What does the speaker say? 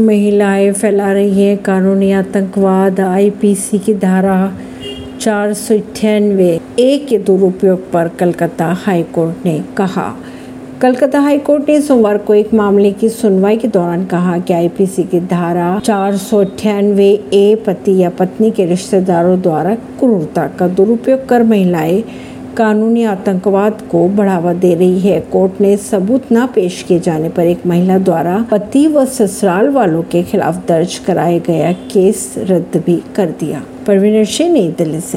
महिलाएँ फैला रही हैं कानूनी आतंकवाद, आईपीसी की धारा चार सौ अठानवे ए के दुरुपयोग पर कलकत्ता हाईकोर्ट ने कहा। कलकत्ता हाईकोर्ट ने सोमवार को एक मामले की सुनवाई के दौरान कहा कि आईपीसी की धारा चार सौ अठानवे ए पति या पत्नी के रिश्तेदारों द्वारा क्रूरता का दुरुपयोग कर महिलाएँ कानूनी आतंकवाद को बढ़ावा दे रही है। कोर्ट ने सबूत न पेश किए जाने पर एक महिला द्वारा पति व ससुराल वालों के खिलाफ दर्ज कराया गया केस रद्द भी कर दिया। परवीन सिंह नई दिल्ली से।